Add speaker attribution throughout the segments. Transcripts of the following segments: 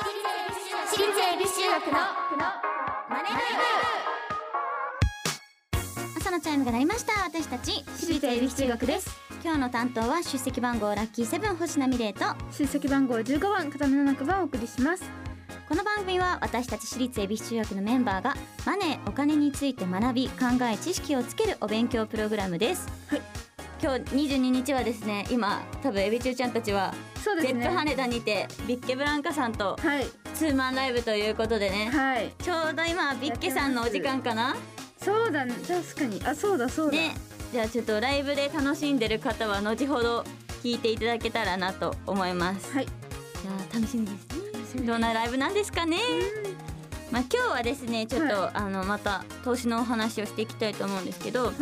Speaker 1: 私立恵比寿中学のマネ
Speaker 2: 朝のチャイムが鳴りました。私たち
Speaker 1: 私立恵比寿中学です。
Speaker 2: 今日の担当は出席番号ラッキーセブン星名美玲と
Speaker 1: 出席番号15番片目の中番をお送りします。
Speaker 2: この番組は私たち私立恵比寿中学のメンバーがマネーお金について学び考え知識をつけるお勉強プログラムです、
Speaker 1: はい。
Speaker 2: 今日22日はですね今多分エビ中ちゃんたちは
Speaker 1: そうですね。
Speaker 2: ゼット羽田にてビッケブランカさんと
Speaker 1: はい。
Speaker 2: ツーマンライブということでね。
Speaker 1: はい。
Speaker 2: ちょうど今ビッケさんのお時間かな？
Speaker 1: そうだね。確かに。あそうだそうだ、
Speaker 2: ね。じゃあちょっとライブで楽しんでる方は後ほど聞いていただけたらなと思います。
Speaker 1: はい。
Speaker 2: じゃあ楽しみですね。どんなライブなんですかね？まあ今日はですねちょっと、
Speaker 1: は
Speaker 2: あのまた投資のお話をしていきたいと思うんですけど
Speaker 1: はい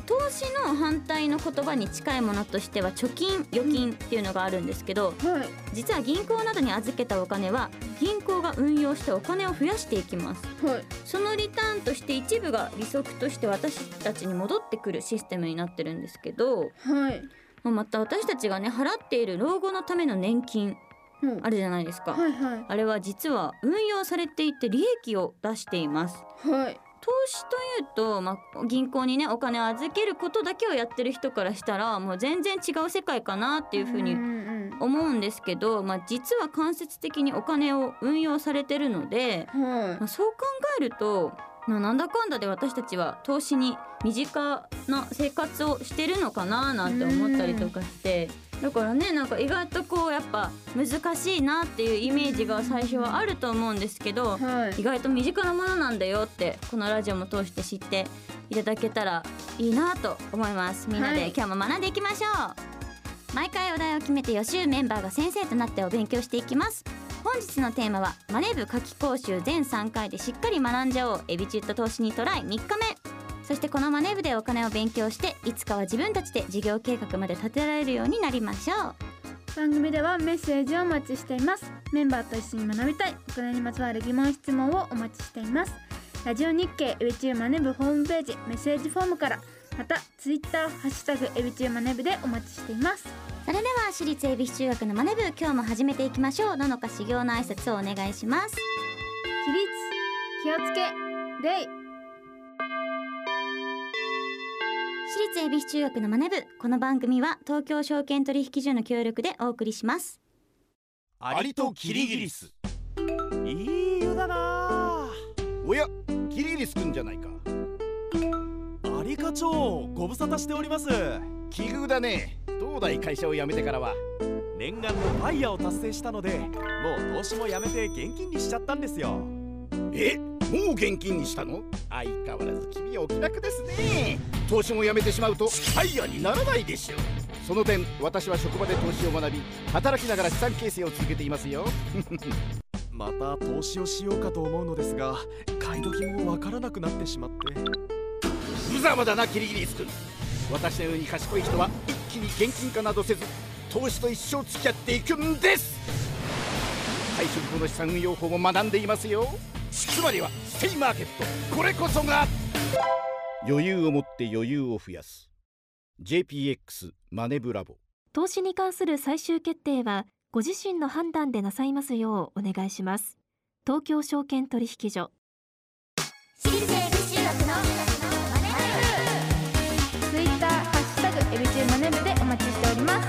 Speaker 2: 投資の反対の言葉に近いものとしては貯金預金っていうのがあるんですけど
Speaker 1: はい。
Speaker 2: 実は銀行などに預けたお金は銀行が運用してお金を増やしていきます。
Speaker 1: はい。
Speaker 2: そのリターンとして一部が利息として私たちに戻ってくるシステムになってるんですけど
Speaker 1: はい。
Speaker 2: また私たちがね払っている老後のための年金
Speaker 1: うん。
Speaker 2: あるじゃないですか、
Speaker 1: はいはい。
Speaker 2: あれは実は運用されていて利益を出しています。
Speaker 1: はい
Speaker 2: 投資というと、まあ、銀行にねお金を預けることだけをやってる人からしたらもう全然違う世界かなっていうふうに
Speaker 1: んうん
Speaker 2: 思うんですけど、まあ、実は間接的にお金を運用されてるので、まあ、そう考えると、まあ、なんだかんだで私たちは投資に身近な生活をしてるのかななんて思ったりとかしてだからねなんか意外とこうやっぱ難しいなっていうイメージが最初はあると思うんですけど
Speaker 1: はい。
Speaker 2: 意外と身近なものなんだよってこのラジオも通して知っていただけたらいいなと思います。みんな
Speaker 1: はい。
Speaker 2: で今日も学んでいきましょう、毎回お題を決めて予習メンバーが先生となってお勉強していきます。本日のテーマはマネ部夏季講習全3回でしっかり学んじゃおう。エビチュット投資にトライ。3日目そしてこのマネ部でお金を勉強していつかは自分たちで事業計画まで立てられるようになりましょう。
Speaker 1: 番組ではメッセージをお待ちしています。メンバーと一緒に学びたいお金にまつわる疑問質問をお待ちしています。ラジオ日経エビチューマネブホームページメッセージフォームからまたツイッターハッシュタグエビチューマネブでお待ちしています。
Speaker 2: それでは私立恵比寿中学のマネ部今日も始めていきましょう。ののか修行の挨拶をお願いします。
Speaker 1: 起立気をつけ礼
Speaker 2: 私立恵比寿中学のマネ部。この番組は東京証券取引所の協力でお送りします。
Speaker 3: アリとキリギリス。いい湯だな。
Speaker 4: おやキリギリスくんじゃないか。
Speaker 3: アリ課長ご無沙汰しております。
Speaker 4: 奇遇だね。東大会社を辞めてからは。
Speaker 3: 念願のファイヤーを達成したのでもう投資もやめて現金にしちゃったんですよ。
Speaker 4: え？もう現金にしたの？相変わらず君はお気楽ですね。投資も辞めてしまうとファイヤーにならないでしょう。その点私は職場で投資を学び働きながら資産形成を続けていますよ。
Speaker 3: また投資をしようかと思うのですが買い時もわからなくなってしまって。
Speaker 4: 無様だなキリギリスくん私のように賢い人は一気に現金化などせず投資と一生付き合っていくんです。退職後の資産運用法も学んでいますよ。つまりはステイマーケット。これこそが余裕を持って余裕を増やす。JPX マネブラボ。
Speaker 5: 投資に関する最終決定はご自身の判断でなさいますようお願いします。東京証券取引所。
Speaker 1: 私立恵比寿中学のマネブツイッターハッシュタグエビチューマネブでお待ちしております。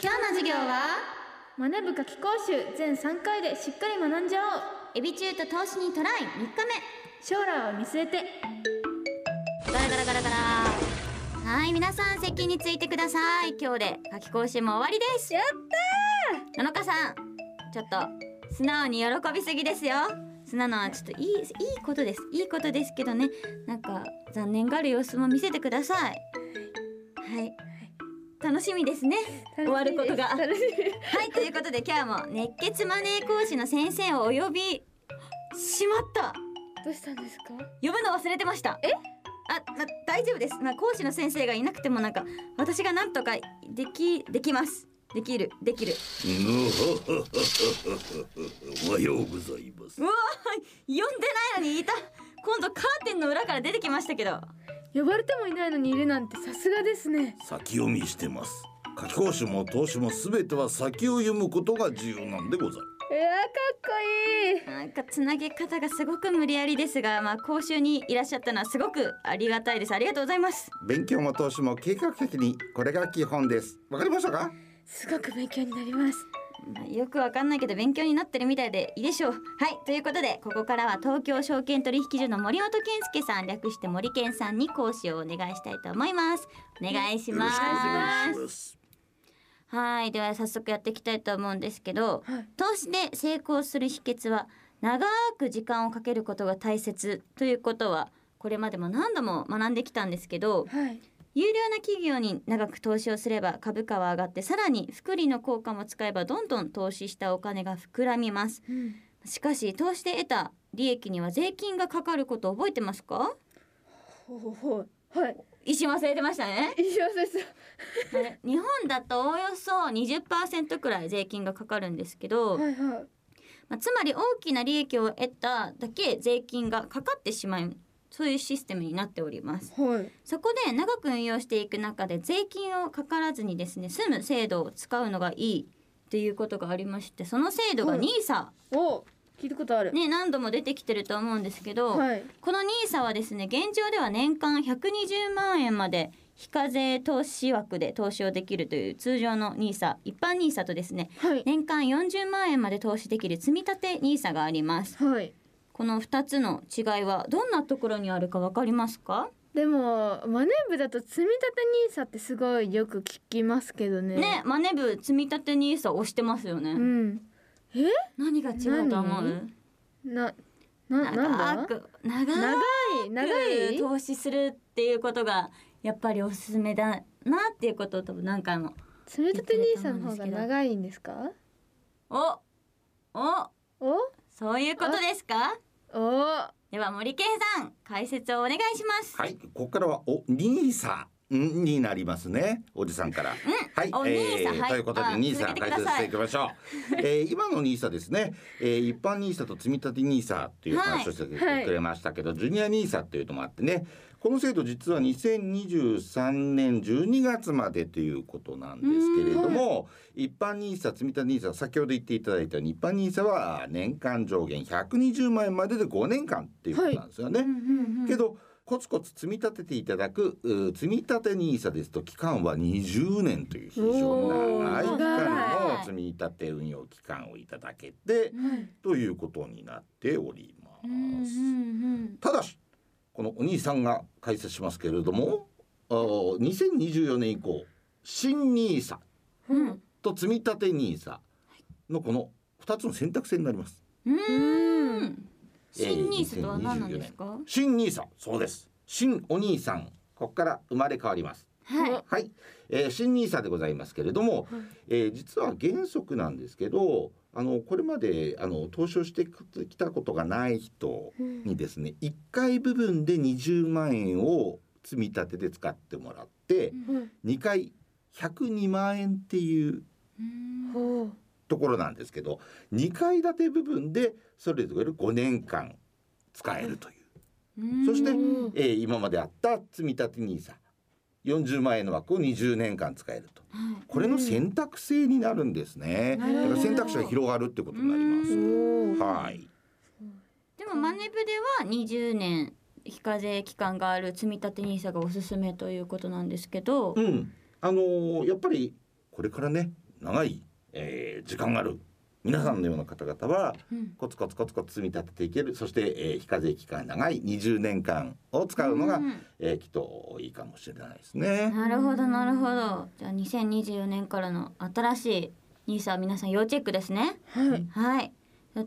Speaker 2: 今日の授業は？
Speaker 1: マネ部夏季講習全3回でしっかり学んじゃおう。
Speaker 2: エビ中と投資にトライ3日
Speaker 1: 将来を見据えて。
Speaker 2: 目ガラガラガラガラ。はい皆さん席についてください。今日で夏季講習も終わりです。やったー！野々花さんちょっと素直に喜びすぎですよ。素直なのはちょっといいいいことです。いいことですけどね。なんか残念がる様子も見せてください。はい楽しみですね。終わることが。
Speaker 1: 楽しみ。
Speaker 2: はいということで今日も熱血マネー講師の先生をお呼び。しまった。
Speaker 1: どうしたんですか？
Speaker 2: 呼ぶの忘れてました。え？あ、ま、大丈夫です、まあ、講師の先生がいなくてもなんか私がなんとかできできます。できる。できる。
Speaker 6: おはようございます。
Speaker 2: うわー呼んでないのにいた今度カーテンの裏から出てきましたけど。
Speaker 1: 呼ばれてもいないのにいるなんてさすがですね。
Speaker 6: 先読みしてます。夏季講習も投資もすべては先を読むことが重要なんでござる。
Speaker 1: こいい。
Speaker 2: なんかつなげ方がすごく無理やりですが、まあ講習にいらっしゃったのはすごくありがたいです。ありがとうございます。
Speaker 7: 勉強も投資も計画的にこれが基本です。わかりましたか？
Speaker 1: すごく勉強になります
Speaker 2: まあよくわかんないけど勉強になってるみたいでいいでしょう。はい、ということでここからは東京証券取引所の森本健介さん略して森健さんに講師をお願いしたいと思います。お願いします。はい、では早速やっていきたいと思うんですけど、
Speaker 1: はい
Speaker 2: 投資で成功する秘訣は長く時間をかけることが大切ということはこれまでも何度も学んできたんですけど
Speaker 1: はい
Speaker 2: 有料な企業に長く投資をすれば株価は上がってさらに複利の効果も使えばどんどん投資したお金が膨らみます。
Speaker 1: うん。
Speaker 2: しかし投資で得た利益には税金がかかることを覚えてますか？
Speaker 1: はい。
Speaker 2: 一瞬忘れてましたね。
Speaker 1: 一緒です
Speaker 2: はい日本だとおおよそ20%くらい税金がかかるんですけど、
Speaker 1: はいはい。
Speaker 2: まあ、つまり大きな利益を得ただけ税金がかかってしまうそういうシステムになっております。
Speaker 1: はい。
Speaker 2: そこで長く運用していく中で税金をかからずにですね済む制度を使うのがいいということがありましてその制度が
Speaker 1: はい。お聞いたことある。
Speaker 2: ね何度も出てきてると思うんですけど、
Speaker 1: はい。
Speaker 2: この NISA はですね現状では年間120万円まで非課税投資枠で投資をできるという通常の NISA 一般 NISA とですね
Speaker 1: はい。
Speaker 2: 年間40万円まで投資できる積み立て NISA があります。
Speaker 1: はい
Speaker 2: この2つの違いはどんなところにあるかわかりますか？
Speaker 1: でもマネ部だと積み立て NISA ってすごいよく聞きますけどね。
Speaker 2: ねマネ部積み立て NISA 押してますよね、
Speaker 1: うん。
Speaker 2: 何が違うと思う？
Speaker 1: なななんだ？
Speaker 2: 長く長
Speaker 1: 長い？長い
Speaker 2: く投資するっていうことがやっぱりおすすめだなっていうことを多分何回も
Speaker 1: 積み立て NISA の方が長いんですか？
Speaker 2: おお
Speaker 1: お？
Speaker 2: そういうことですか？
Speaker 1: お
Speaker 2: では森健さん解説をお願いします。
Speaker 7: はい。ここからはおニーサになりますね。おじさんから、はい、
Speaker 2: おニーサはい。
Speaker 7: ということで
Speaker 2: あ
Speaker 7: ニーサ解説してい。きましょう、えー、今のニーサですね、えー、一般ニーサと積み立てニーサっていう話をしてくれましたけど、ジュニアニーサっていうのもあってねこの制度実は2023年12月までということなんですけれども、一般ニーサ積み立てニーサ先ほど言っていただいたように一般ニーサは年間上限120万円までで5年間っていうことなんですよね。けどコツコツ積み立てていただくう積み立て NISA ですと期間は20年という非常に長い期間の積み立て運用期間をいただけてということになっておりま
Speaker 2: うんうん
Speaker 7: す。
Speaker 2: うん。
Speaker 7: ただしこのお兄さんが解説しますけれどもあー2024年以降新 NISA
Speaker 2: うん
Speaker 7: と積み立て NISA のこの2つの選択肢になります。
Speaker 2: う
Speaker 1: うん
Speaker 2: ん新ニースとは何なんですか？
Speaker 7: 新 NISA そうです新お兄さんここから生まれ変わります。
Speaker 2: はい。
Speaker 7: はい、えー、新ニーサでございますけれども、えー実は原則なんですけどあのこれまであの投資をしてきたことがない人にですね1回部分で20万円を積み立てで使ってもらって2回102万円っていうところなんですけど2階建て部分でそれぞれ5年間使えるという。そして、
Speaker 1: うん。
Speaker 7: えー今まであった積み立て NISA 40万円の枠を20年間使えると。これの選択制になるんですね、だから選択肢が広がるってことになります、はい。
Speaker 2: でもマネブでは20年非課税期間がある積み立て NISA がおすすめということなんですけど、
Speaker 7: うん。あのーやっぱりこれからね長い、えー時間がある皆さんのような方々は
Speaker 2: うん。
Speaker 7: コツコツコツコツ積み立てていける。そして、えー非課税期間長い20年間を使うのが、
Speaker 2: うん。
Speaker 7: えーきっといいかもしれないですね。
Speaker 2: なるほどなるほど。じゃあ2024年からの新しい NISA 皆さん要チェックですね。
Speaker 1: はい。
Speaker 2: はい。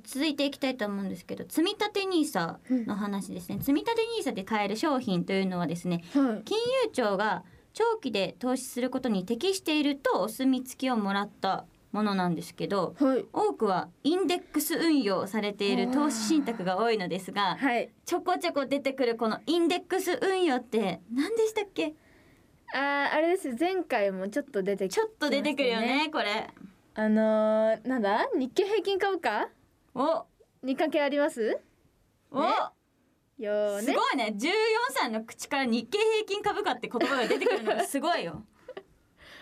Speaker 2: 続いていきたいと思うんですけど積み立て NISA の話ですね、積み立て NISA で買える商品というのはですね
Speaker 1: はい。
Speaker 2: 金融庁が長期で投資することに適しているとお墨付きをもらったものなんですけど
Speaker 1: はい。
Speaker 2: 多くはインデックス運用されている投資信託が多いのですが
Speaker 1: はい。
Speaker 2: ちょこちょこ出てくるこのインデックス運用って何でしたっけ？
Speaker 1: あーあれです。前回もちょっと出てき
Speaker 2: ちょっと出てくるよねこれ。
Speaker 1: あのー、なんだ？日経平均株価？
Speaker 2: お。
Speaker 1: に関係あります？
Speaker 2: お、
Speaker 1: よーね。
Speaker 2: すごいね。14歳の口から日経平均株価って言葉が出てくるのがすごいよ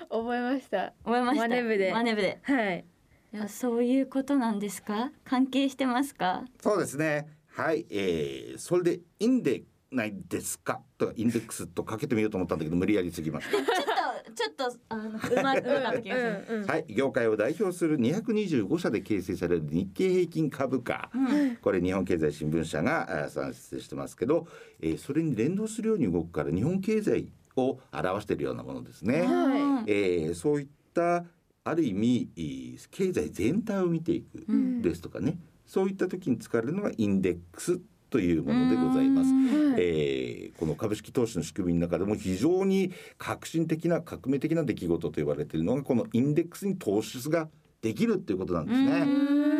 Speaker 1: 覚えました。
Speaker 2: 覚えました。
Speaker 1: マネ部で。
Speaker 2: マネ部で。
Speaker 1: はい。
Speaker 2: いやそういうことなんですか？関係してますか？
Speaker 7: そうですね。はい、えー、それでいいんでないですか？とインデックスとかけてみようと思ったんだけど無理やりすぎました。
Speaker 2: ちょっとちょっとあのうまうまかった気
Speaker 7: はい。業界を代表する225社で形成される日経平均株価。
Speaker 2: うん。
Speaker 7: これ日本経済新聞社が算出してますけど、えーそれに連動するように動くから日本経済を表しているようなものですね。
Speaker 1: は
Speaker 7: えーそういったある意味いい経済全体を見ていく
Speaker 2: うん
Speaker 7: ですとかね、そういった時に使われるのがインデックスというものでございます。えーこの株式投資の仕組みの中でも非常に革新的な革命的な出来事と言われているのがこのインデックスに投資ができるっていうことなんですね。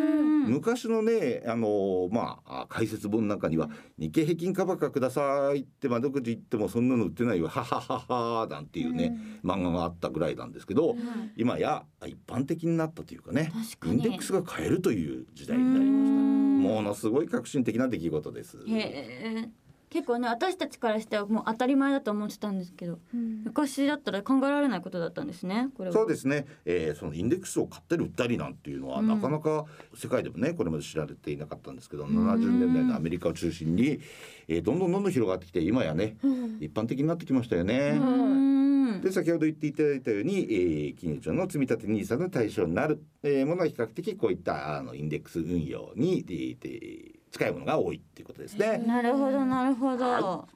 Speaker 2: うん。
Speaker 7: 昔のねあのまあ解説本なんかには日経平均株価くださいって窓口行ってもそんなの売ってないよははははなんていうね、漫画があったぐらいなんですけど、今や一般的になったというかねインデックスが買えるという時代になりました。
Speaker 2: うん。
Speaker 7: ものすごい革新的な出来事です。
Speaker 2: へえ結構ね私たちからしてはもう当たり前だと思ってたんですけど
Speaker 1: うん。
Speaker 2: 昔だったら考えられないことだったんですねこれは。
Speaker 7: そうですね、えーそのインデックスを買ったり売ったりなんていうのは、
Speaker 2: うん。
Speaker 7: なかなか世界でもねこれまで知られていなかったんですけど、
Speaker 2: ん。
Speaker 7: 70年代のアメリカを中心に、えーどんどんどんどん広がってきて今やね
Speaker 1: うん。
Speaker 7: 一般的になってきましたよね。
Speaker 2: うん。
Speaker 7: で先ほど言っていただいたように、えー金融庁の積立 NISA の対象になる、えーものは比較的こういったあのインデックス運用に、えーで近いものが多いっていうことですね。
Speaker 2: なるほどなるほど。
Speaker 7: は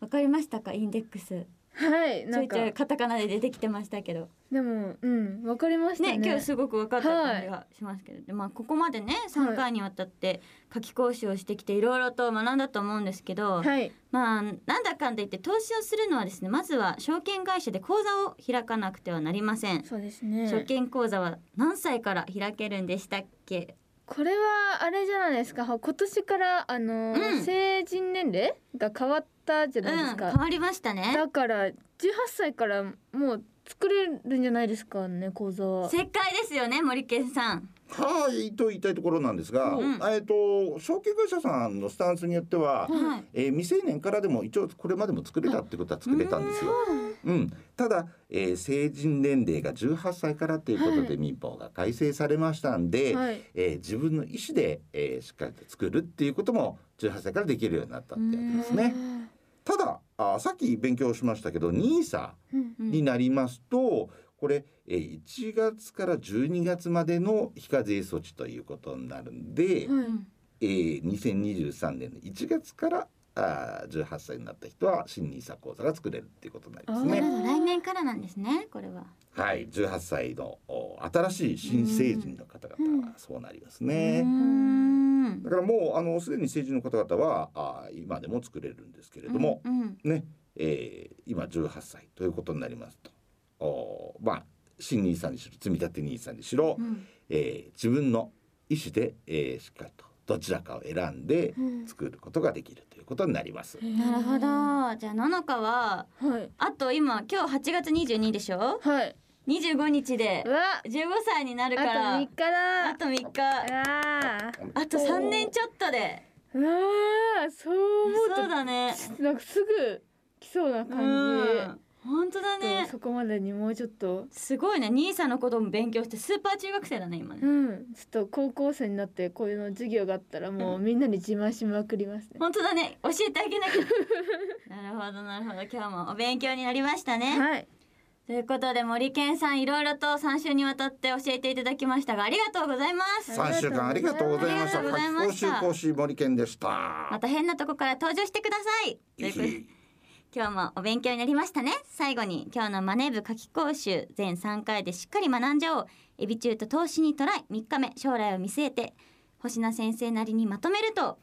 Speaker 2: わかりましたか？インデックス。
Speaker 1: はいなんか。
Speaker 2: ちょいちょいカタカナで出てきてましたけど。
Speaker 1: でもうんわかりましたね。
Speaker 2: ね今日すごく分かった感じがしますけど、でまあここまでね3回にわたって夏季講習をしてきていろいろと学んだと思うんですけど、
Speaker 1: はい。
Speaker 2: まあなんだかんだ言って投資をするのはですねまずは証券会社で口座を開かなくてはなりません、
Speaker 1: そうですね。
Speaker 2: 証券口座は何歳から開けるんでしたっけ？
Speaker 1: これはあれじゃないですか？今年からあの、
Speaker 2: うん。
Speaker 1: 成人年齢が変わったじゃ
Speaker 2: うん
Speaker 1: ないですか、
Speaker 2: 変わりましたね。
Speaker 1: だから18歳からもう作れるんじゃないですかね講座は。
Speaker 2: 正解ですよね森健さん。
Speaker 7: はいと言いたいところなんですが、
Speaker 2: うん。
Speaker 7: えっ、と証券会社さんのスタンスによっては、
Speaker 2: はい。
Speaker 7: えー未成年からでも一応これまでも作れたってことは作れたんですよ。うん、ただ、えー成人年齢が18歳からということで民法が改正されましたんで、
Speaker 1: はい。
Speaker 7: えー自分の意思で、えーしっかりと作るっていうことも18歳からできるようになったってわけですね。ただあさっき勉強しましたけど NISA
Speaker 1: うん
Speaker 2: うん。
Speaker 7: になりますとこれえー1月から12月までの非課税措置ということになるんで、
Speaker 1: はい。
Speaker 7: えー2023年の1月からあー18歳になった人は新 NISA 口座が作れるっていうことになりますね。
Speaker 2: 来年からなんですねこれは。
Speaker 7: はい、18歳のお新しい新成人の方々はそうなりますね。だからもうあのすでに成人の方々はあー今でも作れるんですけれども、
Speaker 2: うんうん。
Speaker 7: ね、えー今18歳ということになりますと、おまあ新 NISA にしろ積み立て NISA にしろ、
Speaker 2: うん。
Speaker 7: えー自分の意思で、えーしっかりとどちらかを選んで
Speaker 1: うん。
Speaker 7: 作ることができるということになります。
Speaker 2: なるほど。じゃあののかは
Speaker 1: はい。
Speaker 2: あと今今日8月22でしょ？
Speaker 1: はい。
Speaker 2: 25日で。
Speaker 1: うわ。
Speaker 2: 15歳になる
Speaker 1: あと
Speaker 2: から
Speaker 1: 3日だ。
Speaker 2: あと3日。あと3年ちょっとで。
Speaker 1: ーうわーそう思うと
Speaker 2: そうだね。
Speaker 1: なんかすぐ来そうな
Speaker 2: う
Speaker 1: 感
Speaker 2: ん本当だ
Speaker 1: じ、
Speaker 2: ね。
Speaker 1: そこまでにもうちょっと。
Speaker 2: すごいね。兄さんのことも勉強してスーパー中学生だね今ね。
Speaker 1: うん。ちょっと高校生になってこういうの授業があったらもうみんなに自慢しまくりますね、
Speaker 2: 本当だね。教えてあげなきゃ。なるほどなるほど。今日もお勉強になりましたね。
Speaker 1: はい。
Speaker 2: ということで森健さんいろいろと3週にわたって教えていただきましたがありがとうございます。
Speaker 7: 3週間ありがとうございました。
Speaker 2: ありがとうございま
Speaker 7: 夏
Speaker 2: した。
Speaker 7: 季講習講師森健でした。
Speaker 2: また変なとこから登場してください今日もお勉強になりましたね。最後に今日のマネ部夏季講習全3回でしっかり学んじゃおう。エビ中と投資にトライ3日目将来を見据えて星名先生なりにまとめると。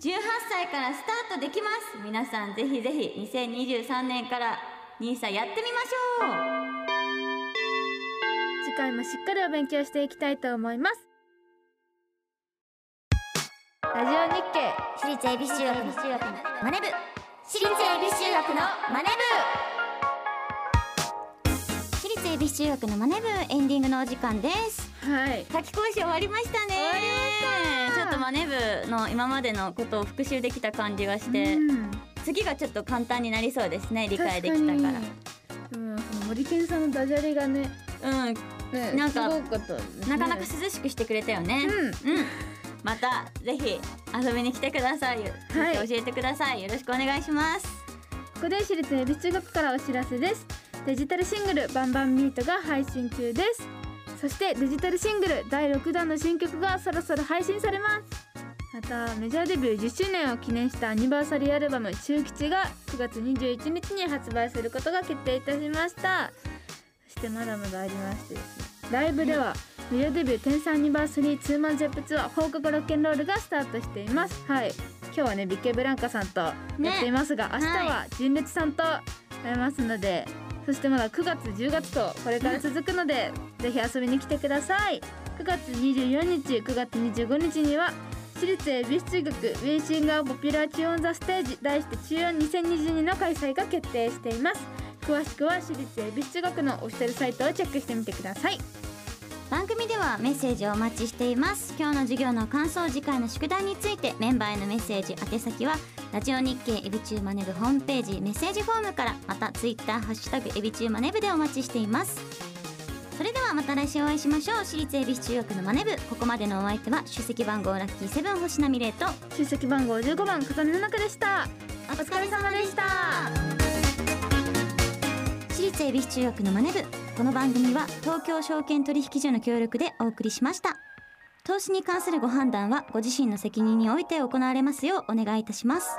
Speaker 2: 18歳からスタートできます。皆さんぜひぜひ2023年から NISA やってみましょう。
Speaker 1: 次回もしっかりお勉強していきたいと思います。ラジオ日経
Speaker 2: 私立恵比寿中学のマネ部。私立恵比寿中学のマネ部私立恵比寿中学のマネ部エンディングのお時間です。
Speaker 1: はい。
Speaker 2: 夏季講習終わりましたね。
Speaker 1: 終わりました
Speaker 2: ちょっとマネ部の今までのことを復習できた感じがして、
Speaker 1: うん。
Speaker 2: 次がちょっと簡単になりそうですね理解できたから。
Speaker 1: 確に。でもその森健さんのダジャレがね
Speaker 2: うん。
Speaker 1: ね
Speaker 2: なんか
Speaker 1: ね。
Speaker 2: なかなか涼しくしてくれたよね。
Speaker 1: うん。
Speaker 2: うんまたぜひ遊びに来てください、
Speaker 1: はい。
Speaker 2: 教えてください。よろしくお願いします。
Speaker 1: ここで私立恵比寿中学からお知らせです。デジタルシングルバンバンミートが配信中です。そしてデジタルシングル第6弾の新曲がそろそろ配信されます。またメジャーデビュー10周年を記念したアニバーサリーアルバム「中吉」が9月21日に発売することが決定いたしました。そしてまだまだありましてですねライブではメジャーデビュー10歳アニバーサリーツーマンゼップツアー放課後ロッケンロールがスタートしています。はい。今日はねビッケブランカさんとやっていますが、明日は純烈さんとやりますので、そしてまだ9月10月とこれから続くので、ぜひ遊びに来てください。9月24日9月25日には私立恵比寿中学 We sing a popular tune the stage 題してちゅうおん 2022の開催が決定しています。詳しくは私立恵比寿中学のオフィシャルサイトをチェックしてみてください
Speaker 2: 番組ではメッセージをお待ちしています。今日の授業の感想次回の宿題についてメンバーへのメッセージ宛先はラジオ日経エビチューマネブホームページメッセージフォームからまたツイッターハッシュタグエビチューマネブでお待ちしています。それではまた来週お会いしましょう。私立恵比寿中学のマネブここまでのお相手は出席番号ラッキーセブン星名美玲と
Speaker 1: 出席番号15番風見の中でした。
Speaker 2: お
Speaker 1: お疲れ様でした。
Speaker 2: 私立恵比寿中学のマネブこの番組は東京証券取引所の協力でお送りしました。投資に関するご判断はご自身の責任において行われますようお願いいたします。